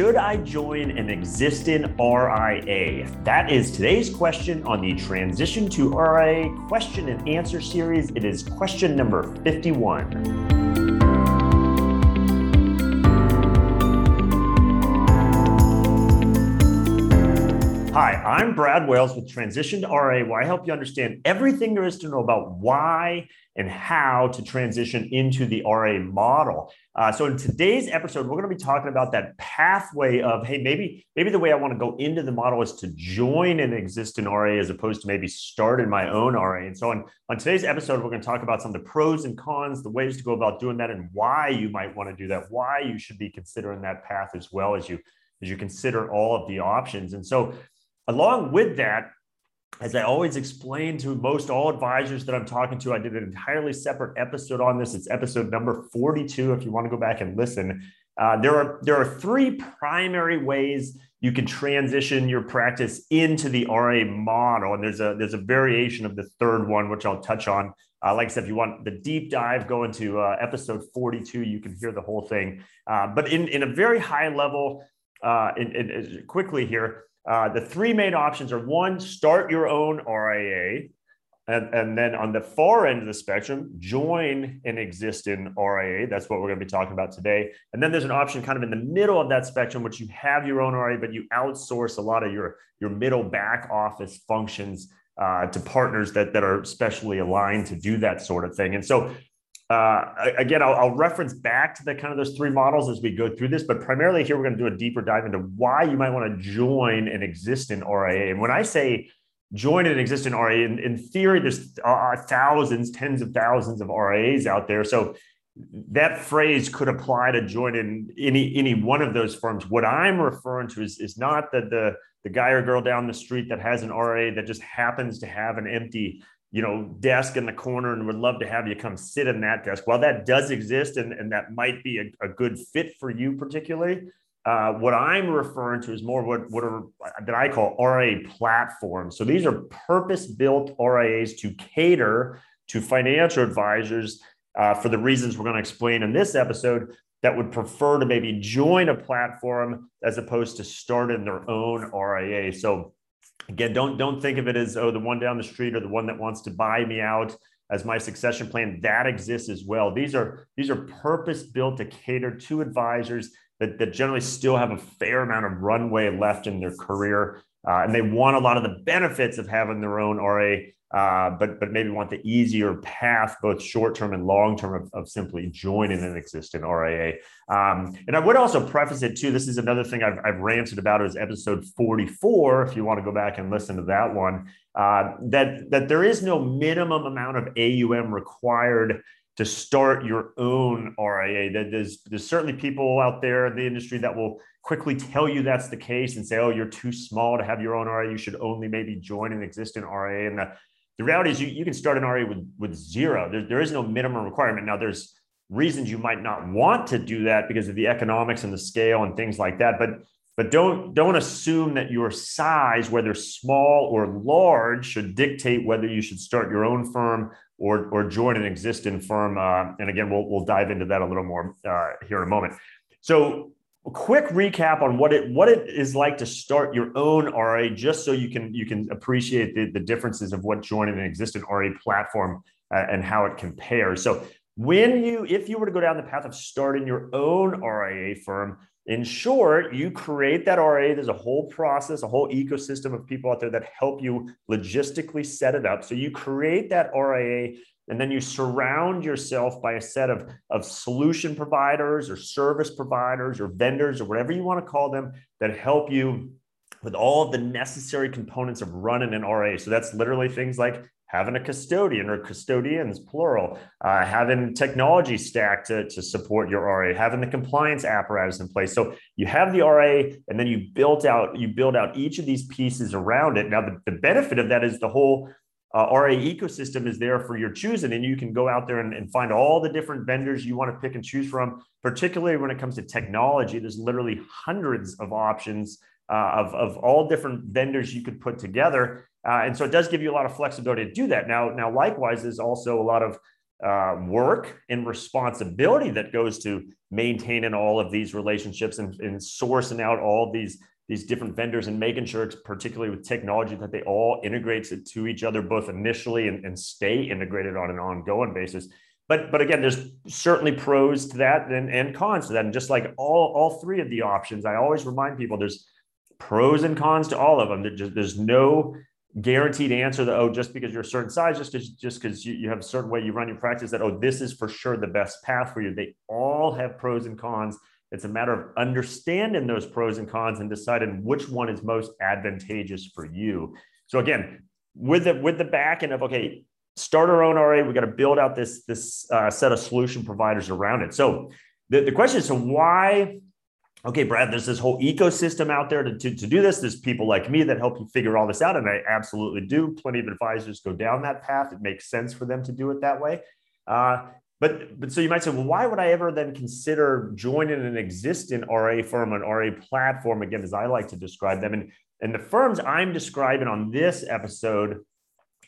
Should I join an existing RIA? That is today's question on the Transition to RIA question and answer series. It is question number 51. Hi, I'm Brad Wales with Transition to RA, where I help you understand everything there is to know about why and how to transition into the RA model. Uh, so in today's episode, we're going to be talking about that pathway of, hey, maybe maybe the way I want to go into the model is to join an existing RA as opposed to maybe start in my own RA. And so on, on today's episode, we're going to talk about some of the pros and cons, the ways to go about doing that, and why you might want to do that, why you should be considering that path as well as you as you consider all of the options. And so Along with that, as I always explain to most all advisors that I'm talking to, I did an entirely separate episode on this. It's episode number 42. If you want to go back and listen, uh, there are there are three primary ways you can transition your practice into the RA model, and there's a there's a variation of the third one, which I'll touch on. Uh, like I said, if you want the deep dive, go into uh, episode 42. You can hear the whole thing. Uh, but in in a very high level, uh, in, in, quickly here, uh, the three main options are one, start your own RIA. And, and then on the far end of the spectrum, join an existing RIA. That's what we're going to be talking about today. And then there's an option kind of in the middle of that spectrum, which you have your own RIA, but you outsource a lot of your, your middle back office functions uh, to partners that, that are specially aligned to do that sort of thing. And so uh, again, I'll, I'll, reference back to the kind of those three models as we go through this, but primarily here we're going to do a deeper dive into why you might want to join an existing RIA. And when I say join an existing RIA, in, in theory, there's uh, thousands, tens of thousands of RIAs out there. So that phrase could apply to join in any any one of those firms. What I'm referring to is, is not that the the guy or girl down the street that has an RIA that just happens to have an empty you know, desk in the corner and would love to have you come sit in that desk. While that does exist and, and that might be a, a good fit for you particularly, uh, what I'm referring to is more what, what are that I call RA platforms. So these are purpose-built RIAs to cater to financial advisors uh, for the reasons we're going to explain in this episode that would prefer to maybe join a platform as opposed to start in their own RIA. So Again, don't don't think of it as oh the one down the street or the one that wants to buy me out as my succession plan. That exists as well. These are these are purpose built to cater to advisors that, that generally still have a fair amount of runway left in their career, uh, and they want a lot of the benefits of having their own RA uh, but but maybe want the easier path, both short term and long term, of, of simply joining an existing RIA. Um, and I would also preface it too. This is another thing I've, I've ranted about. Is episode forty four. If you want to go back and listen to that one, uh, that that there is no minimum amount of AUM required to start your own RIA. That there's there's certainly people out there in the industry that will quickly tell you that's the case and say, oh, you're too small to have your own RIA. You should only maybe join an existing RIA. And the, the reality is you, you can start an RA with, with zero. There, there is no minimum requirement. Now, there's reasons you might not want to do that because of the economics and the scale and things like that. But but don't don't assume that your size, whether small or large, should dictate whether you should start your own firm or or join an existing firm. Uh, and again, we'll we'll dive into that a little more uh, here in a moment. So a quick recap on what it what it is like to start your own RA, just so you can you can appreciate the, the differences of what joining an existing RA platform uh, and how it compares. So when you if you were to go down the path of starting your own RIA firm, in short, you create that RA. There's a whole process, a whole ecosystem of people out there that help you logistically set it up. So you create that RIA and then you surround yourself by a set of, of solution providers or service providers or vendors or whatever you want to call them that help you with all of the necessary components of running an RA. So that's literally things like having a custodian or custodians, plural, uh, having technology stack to, to support your RA, having the compliance apparatus in place. So you have the RA and then you built out, you build out each of these pieces around it. Now, the, the benefit of that is the whole uh, RA ecosystem is there for your choosing, and you can go out there and, and, find all the different vendors you want to pick and choose from. Particularly when it comes to technology, there's literally hundreds of options uh, of, of all different vendors you could put together, uh, and so it does give you a lot of flexibility to do that. Now, now likewise, there's also a lot of uh, work and responsibility that goes to maintaining all of these relationships and, and sourcing out all these these different vendors and making sure it's particularly with technology that they all integrate to each other both initially and, and stay integrated on an ongoing basis. But but again there's certainly pros to that and, and cons to that. And just like all all three of the options i always remind people there's pros and cons to all of them. There's, there's no guaranteed answer that oh just because you're a certain size just because just because you, you have a certain way you run your practice that oh this is for sure the best path for you. They all have pros and cons it's a matter of understanding those pros and cons and deciding which one is most advantageous for you. So again, with the with the back end of okay, start our own RA. We got to build out this this uh, set of solution providers around it. So the, the question is, so why? Okay, Brad, there's this whole ecosystem out there to, to, to do this. There's people like me that help you figure all this out. And I absolutely do. Plenty of advisors go down that path. It makes sense for them to do it that way. Uh, but, but so you might say, well, why would I ever then consider joining an existing RA firm, an RA platform, again, as I like to describe them? And, and the firms I'm describing on this episode,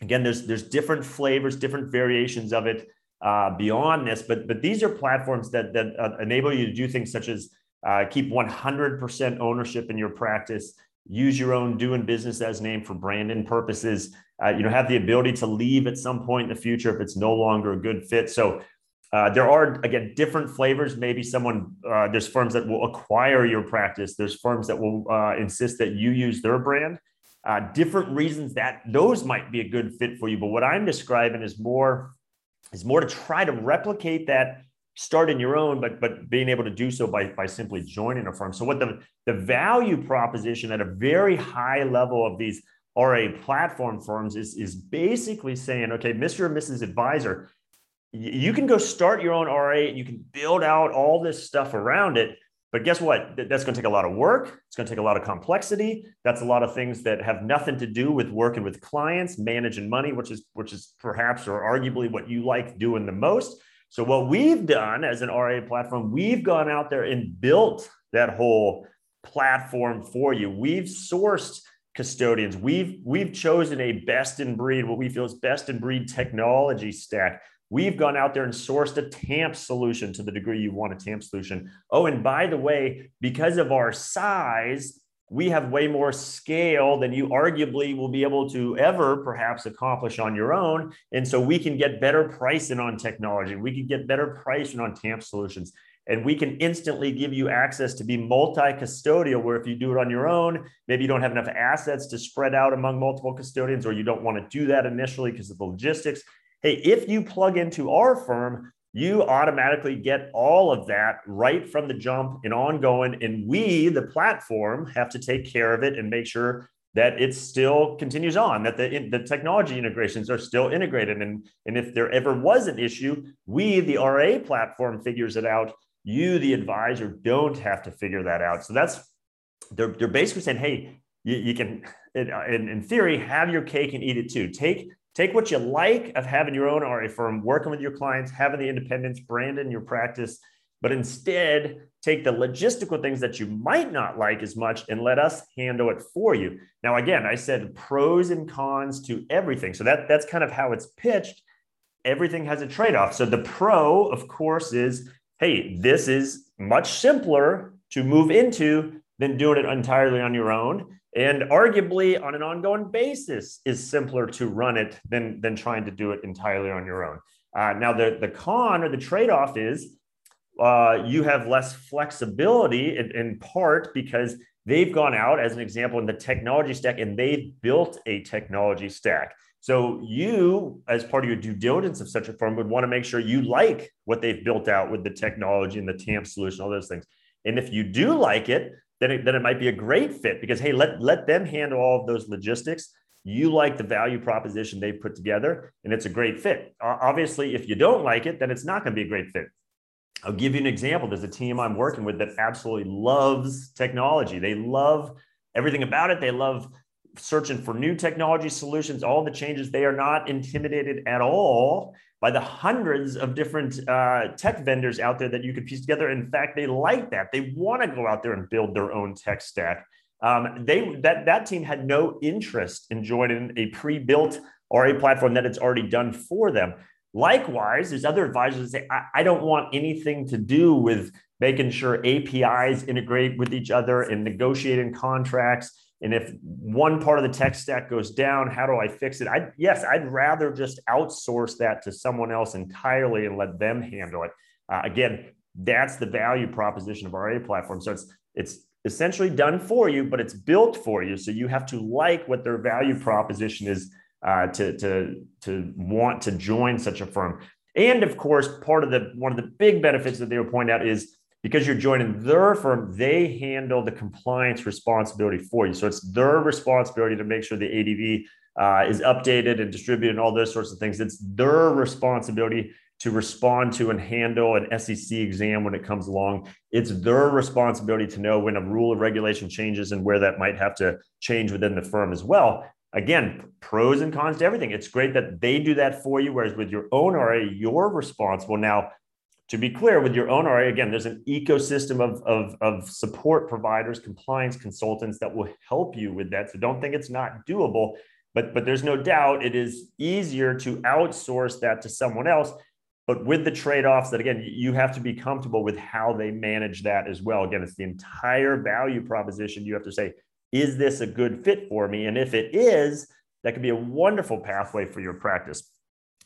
again, there's, there's different flavors, different variations of it uh, beyond this, but, but these are platforms that, that uh, enable you to do things such as uh, keep 100% ownership in your practice, use your own doing business as name for branding purposes, uh, you know, have the ability to leave at some point in the future if it's no longer a good fit. So uh, there are again different flavors. Maybe someone uh, there's firms that will acquire your practice. There's firms that will uh, insist that you use their brand. Uh, different reasons that those might be a good fit for you. But what I'm describing is more is more to try to replicate that starting your own, but but being able to do so by by simply joining a firm. So what the the value proposition at a very high level of these RA platform firms is is basically saying, okay, Mr. and Mrs. Advisor you can go start your own RA and you can build out all this stuff around it. But guess what? That's going to take a lot of work. It's going to take a lot of complexity. That's a lot of things that have nothing to do with working with clients, managing money, which is which is perhaps or arguably what you like doing the most. So what we've done as an RA platform, we've gone out there and built that whole platform for you. We've sourced custodians. We've we've chosen a best in breed, what we feel is best in breed technology stack. We've gone out there and sourced a TAMP solution to the degree you want a TAMP solution. Oh, and by the way, because of our size, we have way more scale than you arguably will be able to ever perhaps accomplish on your own. And so we can get better pricing on technology. We can get better pricing on TAMP solutions. And we can instantly give you access to be multi custodial, where if you do it on your own, maybe you don't have enough assets to spread out among multiple custodians, or you don't want to do that initially because of the logistics hey, if you plug into our firm, you automatically get all of that right from the jump and ongoing. And we, the platform, have to take care of it and make sure that it still continues on, that the, the technology integrations are still integrated. And, and if there ever was an issue, we, the RA platform, figures it out. You, the advisor, don't have to figure that out. So that's, they're, they're basically saying, hey, you, you can, in, in theory, have your cake and eat it too. Take take what you like of having your own RA firm, working with your clients, having the independence, branding your practice, but instead take the logistical things that you might not like as much and let us handle it for you. Now, again, I said pros and cons to everything. So that, that's kind of how it's pitched. Everything has a trade off. So the pro, of course, is hey, this is much simpler to move into than doing it entirely on your own and arguably on an ongoing basis is simpler to run it than, than trying to do it entirely on your own. Uh, now, the, the con or the trade off is uh, you have less flexibility in, in, part because they've gone out, as an example, in the technology stack and they've built a technology stack. So, you, as part of your due diligence of such a firm, would want to make sure you like what they've built out with the technology and the TAMP solution, all those things. And if you do like it, then it, then it might be a great fit because hey, let let them handle all of those logistics. You like the value proposition they've put together, and it's a great fit. Obviously, if you don't like it, then it's not going to be a great fit. I'll give you an example. There's a team I'm working with that absolutely loves technology. They love everything about it. They love searching for new technology solutions, all the changes. They are not intimidated at all by the hundreds of different uh, tech vendors out there that you could piece together. In fact, they like that. They want to go out there and build their own tech stack. Um, they that that team had no interest in joining a pre-built RA platform that it's already done for them. Likewise, there's other advisors that say, I, I don't want anything to do with making sure APIs integrate with each other and negotiating contracts. And if one part of the tech stack goes down, how do I fix it? I yes, I'd rather just outsource that to someone else entirely and let them handle it. Uh, again, that's the value proposition of our A platform. So it's it's essentially done for you, but it's built for you. So you have to like what their value proposition is uh, to, to, to want to join such a firm. And of course, part of the one of the big benefits that they would point out is because you're joining their firm, they handle the compliance responsibility for you. So it's their responsibility to make sure the ADV uh, is updated and distributed and all those sorts of things. It's their responsibility to respond to and handle an SEC exam when it comes along. It's their responsibility to know when a rule or regulation changes and where that might have to change within the firm as well. Again, pros and cons to everything. It's great that they do that for you, whereas with your own RA, you're responsible. Now, to be clear, with your own RA, again, there's an ecosystem of, of, of support providers, compliance consultants that will help you with that. So don't think it's not doable, but, but there's no doubt it is easier to outsource that to someone else. But with the trade-offs that again you have to be comfortable with how they manage that as well. Again it's the entire value proposition. You have to say is this a good fit for me? And if it is that could be a wonderful pathway for your practice.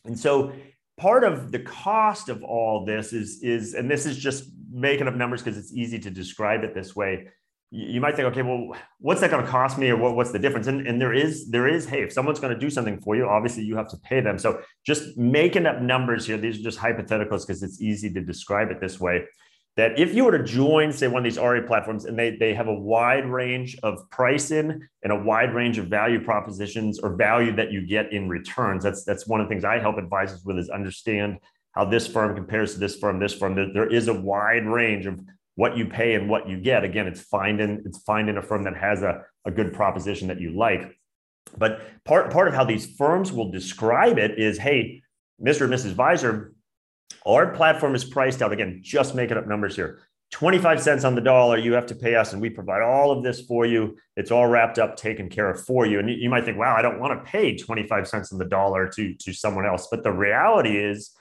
And so part of the cost of all this is is and this is just making up numbers because it's easy to describe it this way you might think, okay, well, what's that going to cost me, or what, what's the difference? And, and there is, there is, hey, if someone's going to do something for you, obviously you have to pay them. So just making up numbers here, these are just hypotheticals because it's easy to describe it this way. That if you were to join, say, one of these RA platforms, and they they have a wide range of pricing and a wide range of value propositions or value that you get in returns. That's that's one of the things I help advisors with is understand how this firm compares to this firm, this firm. There, there is a wide range of what you pay and what you get. Again, it's finding it's finding a firm that has a, a good proposition that you like. But part part of how these firms will describe it is, hey, Mr. and Mrs. Visor, our platform is priced out. Again, just making up numbers here. 25 cents on the dollar, you have to pay us, and we provide all of this for you. It's all wrapped up, taken care of for you. And you, might think, wow, I don't want to pay 25 cents on the dollar to, to someone else. But the reality is,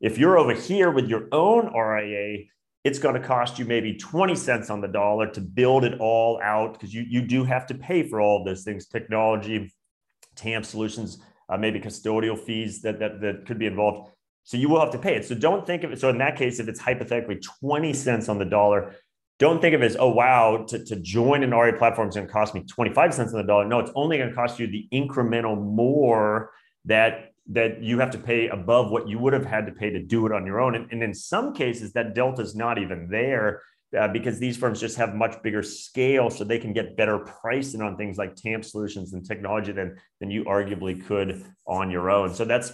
if you're over here with your own RIA, it's going to cost you maybe 20 cents on the dollar to build it all out because you, you do have to pay for all of those things technology TAMP solutions uh, maybe custodial fees that, that that could be involved so you will have to pay it so don't think of it so in that case if it's hypothetically 20 cents on the dollar don't think of it as oh wow to, to join an RA platform is going to cost me 25 cents on the dollar no it's only going to cost you the incremental more that that you have to pay above what you would have had to pay to do it on your own. And, and in some cases, that delta is not even there uh, because these firms just have much bigger scale, so they can get better pricing on things like TAMP solutions and technology than than you arguably could on your own. So that's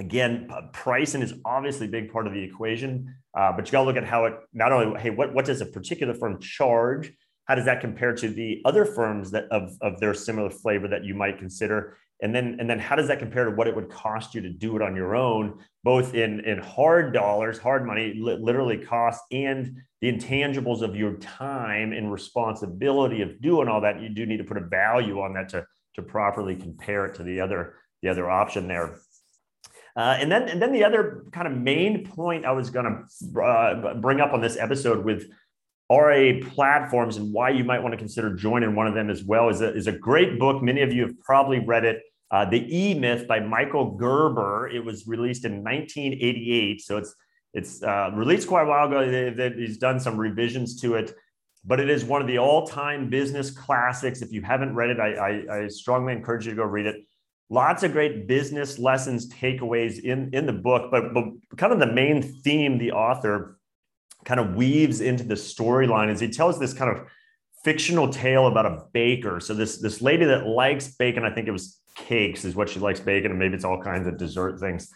again, pricing is obviously a big part of the equation, uh, but you got to look at how it not only hey what what does a particular firm charge? How does that compare to the other firms that of, of their similar flavor that you might consider? And then and then how does that compare to what it would cost you to do it on your own both in in hard dollars hard money li- literally cost and the intangibles of your time and responsibility of doing all that? You do need to put a value on that to to properly compare it to the other the other option there uh, and then and then the other kind of main point i was going to uh, bring up on this episode with RA platforms and why you might want to consider joining one of them as well is a, is a great book. Many of you have probably read it. Uh, the E Myth by Michael Gerber. It was released in 1988, so it's it's uh, released quite a while ago. He's done some revisions to it, but it is one of the all-time business classics. If you haven't read it, I, I, I strongly encourage you to go read it. Lots of great business lessons, takeaways in in the book, but but kind of the main theme the author kind of weaves into the storyline is he tells this kind of fictional tale about a baker. So this this lady that likes bacon, I think it was cakes is what she likes bacon, and maybe it's all kinds of dessert things.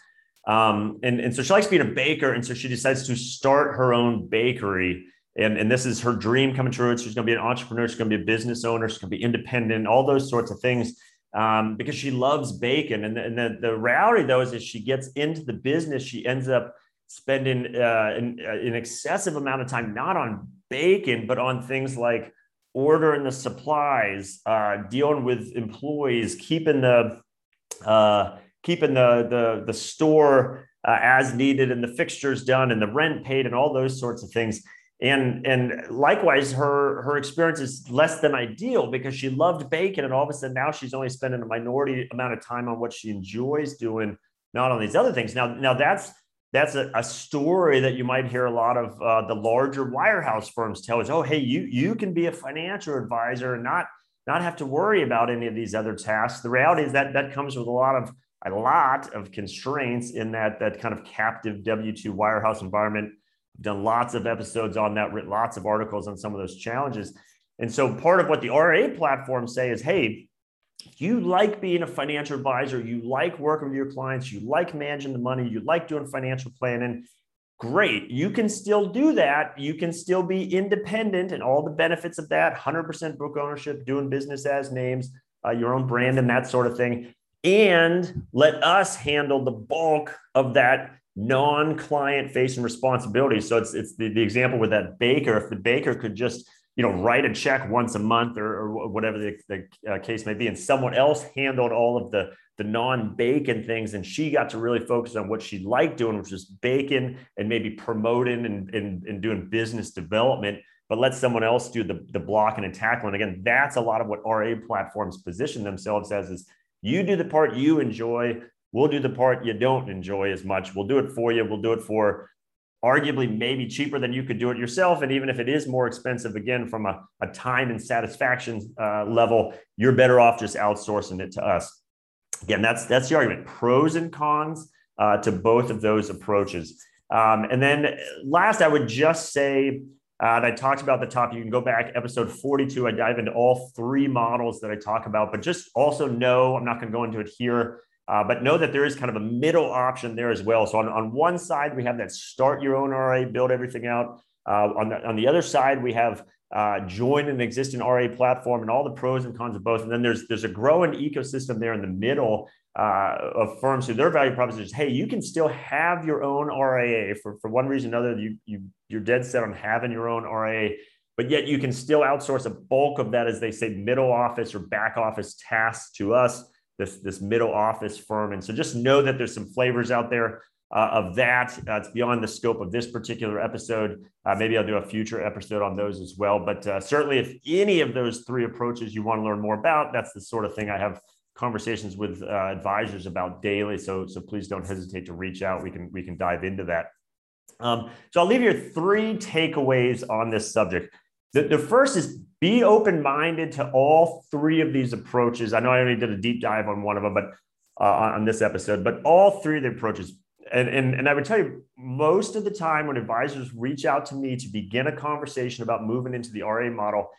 Um, and, and so she likes being a baker. And so she decides to start her own bakery. And, and this is her dream coming true. She's going to be an entrepreneur. She's going to be a business owner. She's going to be independent, all those sorts of things um, because she loves bacon. And, the, and the, the reality, though, is as she gets into the business, she ends up spending uh, an, uh, an excessive amount of time not on bacon, but on things like ordering the supplies, uh, dealing with employees, keeping the uh, keeping the the the store uh, as needed and the fixtures done and the rent paid and all those sorts of things and and likewise her her experience is less than ideal because she loved bacon and all of a sudden now she's only spending a minority amount of time on what she enjoys doing not on these other things. Now now that's that's a, a story that you might hear a lot of uh, the larger wirehouse firms tell us oh hey you you can be a financial advisor and not not have to worry about any of these other tasks. The reality is that that comes with a lot of a lot of constraints in that that kind of captive w2 wirehouse environment done lots of episodes on that, written lots of articles on some of those challenges. And so part of what the RA platforms say is, hey, you like being a financial advisor, you like working with your clients, you like managing the money, you like doing financial planning, great. You can still do that. You can still be independent and all the benefits of that 100% book ownership, doing business as names, uh, your own brand, and that sort of thing. And let us handle the bulk of that non-client facing responsibilities. So it's it's the, the example with that baker. If the baker could just you know write a check once a month or, or whatever the, the uh, case may be, and someone else handled all of the the non-bacon things, and she got to really focus on what she liked doing, which was bacon and maybe promoting and, and, and doing business development. But let someone else do the, the blocking and tackling. Again, that's a lot of what RA platforms position themselves as is you do the part you enjoy We'll do the part you don't enjoy as much. We'll do it for you. We'll do it for arguably maybe cheaper than you could do it yourself. And even if it is more expensive, again, from a, a time and satisfaction uh, level, you're better off just outsourcing it to us. Again, that's that's the argument. Pros and cons uh, to both of those approaches. Um, and then last, I would just say, uh, I talked about the top. You can go back episode 42. I dive into all three models that I talk about, but just also know I'm not going to go into it here. Uh, but know that there is kind of a middle option there as well. So on, on one side, we have that start your own RA, build everything out. Uh, on, the, on the other side, we have uh, join an existing RA platform and all the pros and cons of both. And then there's there's a growing ecosystem there in the middle uh, of firms who their value proposition is, hey, you can still have your own RAA for, for one reason or another. You, you, you're dead set on having your own RAA, but yet you can still outsource a bulk of that, as they say, middle office or back office tasks to us this this middle office firm. And so just know that there's some flavors out there uh, of that. Uh, it's beyond the scope of this particular episode. Uh, maybe I'll do a future episode on those as well. But uh, certainly, if any of those three approaches you want to learn more about, that's the sort of thing I have conversations with uh, advisors about daily. So so please don't hesitate to reach out. We can we can dive into that. Um, so I'll leave you three takeaways on this subject. The, the first is be open minded to all three of these approaches. I know I only did a deep dive on one of them, but uh, on this episode, but all three of the approaches. And, and, and I would tell you, most of the time when advisors reach out to me to begin a conversation about moving into the RA model,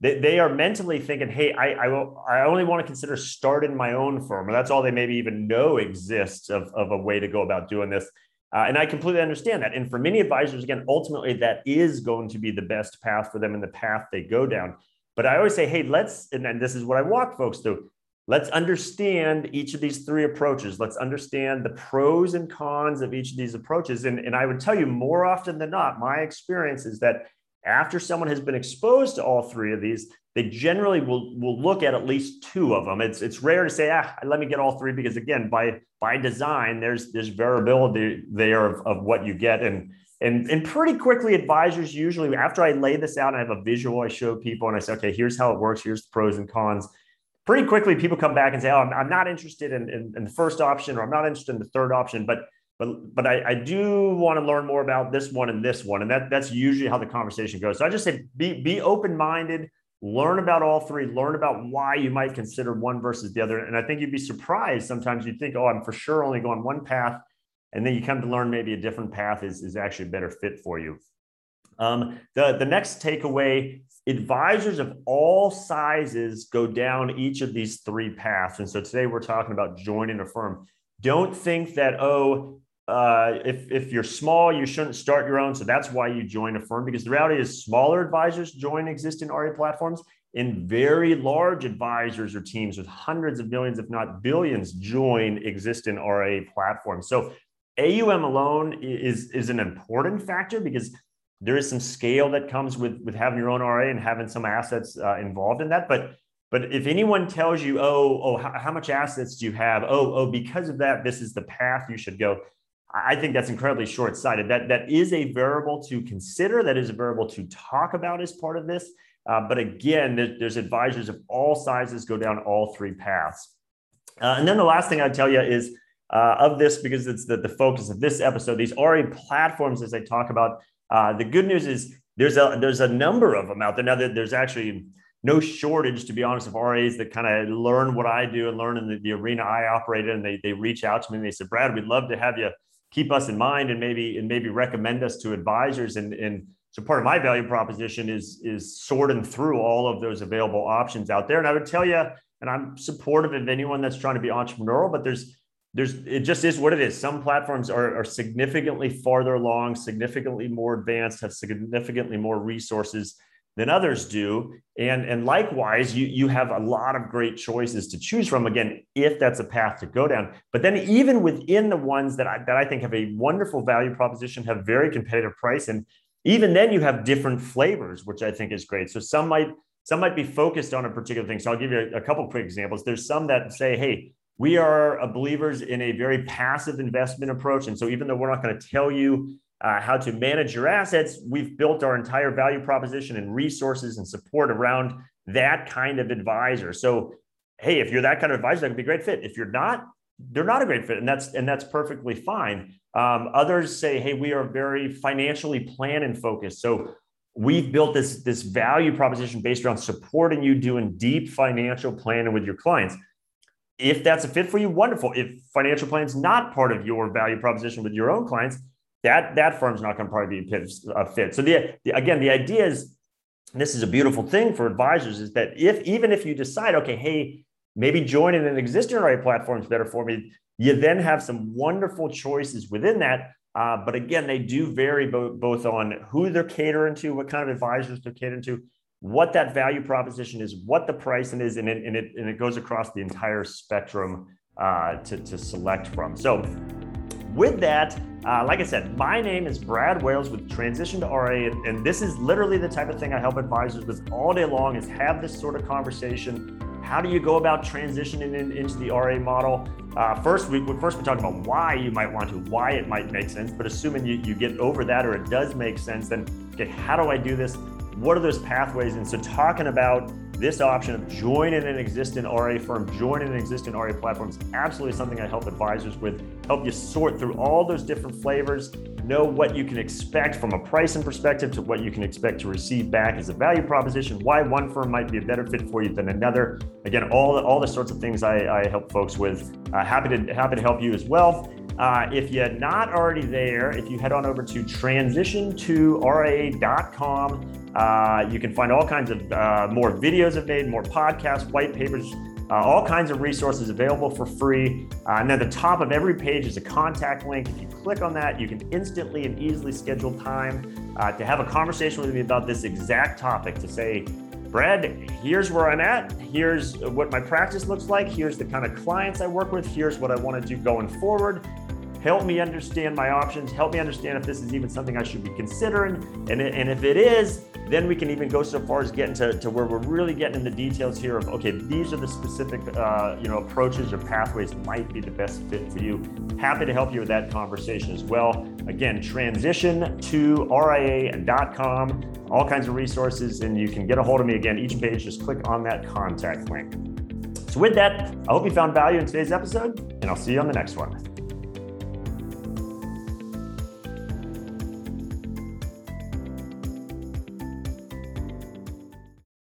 they, they are mentally thinking, hey, I, I, will, I only want to consider starting my own firm. Or that's all they maybe even know exists of, of a way to go about doing this. Uh, and I completely understand that. And for many advisors, again, ultimately that is going to be the best path for them and the path they go down. But I always say, hey, let's, and, and this is what I walk folks through. Let's understand each of these three approaches. Let's understand the pros and cons of each of these approaches. And, and I would tell you more often than not, my experience is that after someone has been exposed to all three of these, they generally will, will look at at least two of them. It's, it's rare to say, ah, let me get all three, because again, by, by design, there's, there's variability there of, of what you get. And, and, and pretty quickly, advisors usually, after I lay this out, I have a visual I show people and I say, okay, here's how it works. Here's the pros and cons. Pretty quickly, people come back and say, oh, I'm, I'm not interested in, in, in the first option or I'm not interested in the third option. But but but I, I do want to learn more about this one and this one, and that that's usually how the conversation goes. So I just say be be open minded, learn about all three, learn about why you might consider one versus the other, and I think you'd be surprised. Sometimes you think, oh, I'm for sure only going one path, and then you come to learn maybe a different path is is actually a better fit for you. Um, the the next takeaway advisors of all sizes go down each of these three paths. And so today we're talking about joining a firm. Don't think that, oh, uh, if if you're small, you shouldn't start your own. So that's why you join a firm because the reality is smaller advisors join existing RA platforms, and very large advisors or teams with hundreds of millions, if not billions, join existing RA platforms. So AUM alone is is an important factor because there is some scale that comes with with having your own RA and having some assets uh, involved in that, but but if anyone tells you, oh, oh, how, how, much assets do you have? Oh, oh, because of that, this is the path you should go. I think that's incredibly short sighted. That, that is a variable to consider, that is a variable to talk about as part of this. Uh, but again, there, there's advisors of all sizes go down all three paths. Uh, and then the last thing I'd tell you is uh, of this, because it's the, the focus of this episode, these RA platforms, as I talk about, uh, the good news is there's a there's a number of them out there now. That there's actually no shortage, to be honest, of RAs that kind of learn what I do and learn in the, the arena I operate in. They they reach out to me and they said, Brad, we'd love to have you keep us in mind and maybe and maybe recommend us to advisors. And and so part of my value proposition is is sorting through all of those available options out there. And i would tell you and i'm supportive of anyone that's trying to be entrepreneurial but there's there's it just is what it is. Some platforms are, are significantly farther along significantly more advanced have significantly more resources than others do. And, and likewise, you, you have a lot of great choices to choose from, again, if that's a path to go down. But then even within the ones that I, that I think have a wonderful value proposition, have very competitive price, and even then you have different flavors, which I think is great. So some might some might be focused on a particular thing. So I'll give you a, a couple quick examples. There's some that say, hey, we are believers in a very passive investment approach. And so even though we're not going to tell you uh, how to manage your assets, we've built our entire value proposition and resources and support around that kind of advisor. So, hey, if you're that kind of advisor, that could be a great fit. If you're not, they're not a great fit, and that's and that's perfectly fine. Um, others say, hey, we are very financially plan and focused. So we've built this this value proposition based around supporting you doing deep financial planning with your clients. If that's a fit for you, wonderful. If financial plan is not part of your value proposition with your own clients, that that firm's not going to probably be a fit. So the, the again, the idea is this is a beautiful thing for advisors is that if even if you decide, okay, hey, maybe joining an existing RA platform is better for me, you then have some wonderful choices within that. Uh, but again, they do vary bo- both on who they're catering to, what kind of advisors they're catering to, what that value proposition is, what the pricing is, and it, and it, and it goes across the entire spectrum uh, to, to select from. So with that, uh, like I said, my name is Brad Wales with Transition to RA, and, and, this is literally the type of thing I help advisors with all day long is have this sort of conversation. How do you go about transitioning in, into the RA model? Uh, first, we would first be talking about why you might want to, why it might make sense. But assuming you, you get over that or it does make sense, then okay, how do I do this? What are those pathways? And so talking about this option of joining an existing RA firm, joining an existing RA platform is absolutely something I help advisors with. Help you sort through all those different flavors, know what you can expect from a pricing perspective to what you can expect to receive back as a value proposition, why one firm might be a better fit for you than another. Again, all the, all the sorts of things I, I help folks with. Uh, happy to happy to help you as well. Uh, if you're not already there, if you head on over to transition2ra.com, uh, you can find all kinds of uh, more videos I've made, more podcasts, white papers, uh, all kinds of resources available for free. Uh, and then at the top of every page is a contact link. If you click on that, you can instantly and easily schedule time uh, to have a conversation with me about this exact topic to say, Brad, here's where I'm at. Here's what my practice looks like. Here's the kind of clients I work with. Here's what I want to do going forward help me understand my options, help me understand if this is even something I should be considering. And, and if it is, then we can even go so far as getting to, to where we're really getting in the details here of, okay, these are the specific, uh, you know, approaches or pathways might be the best fit for you. Happy to help you with that conversation as well. Again, transition to RIA.com, all kinds of resources, and you can get a hold of me again. Each page, just click on that contact link. So with that, I hope you found value in today's episode, and I'll see you on the next one.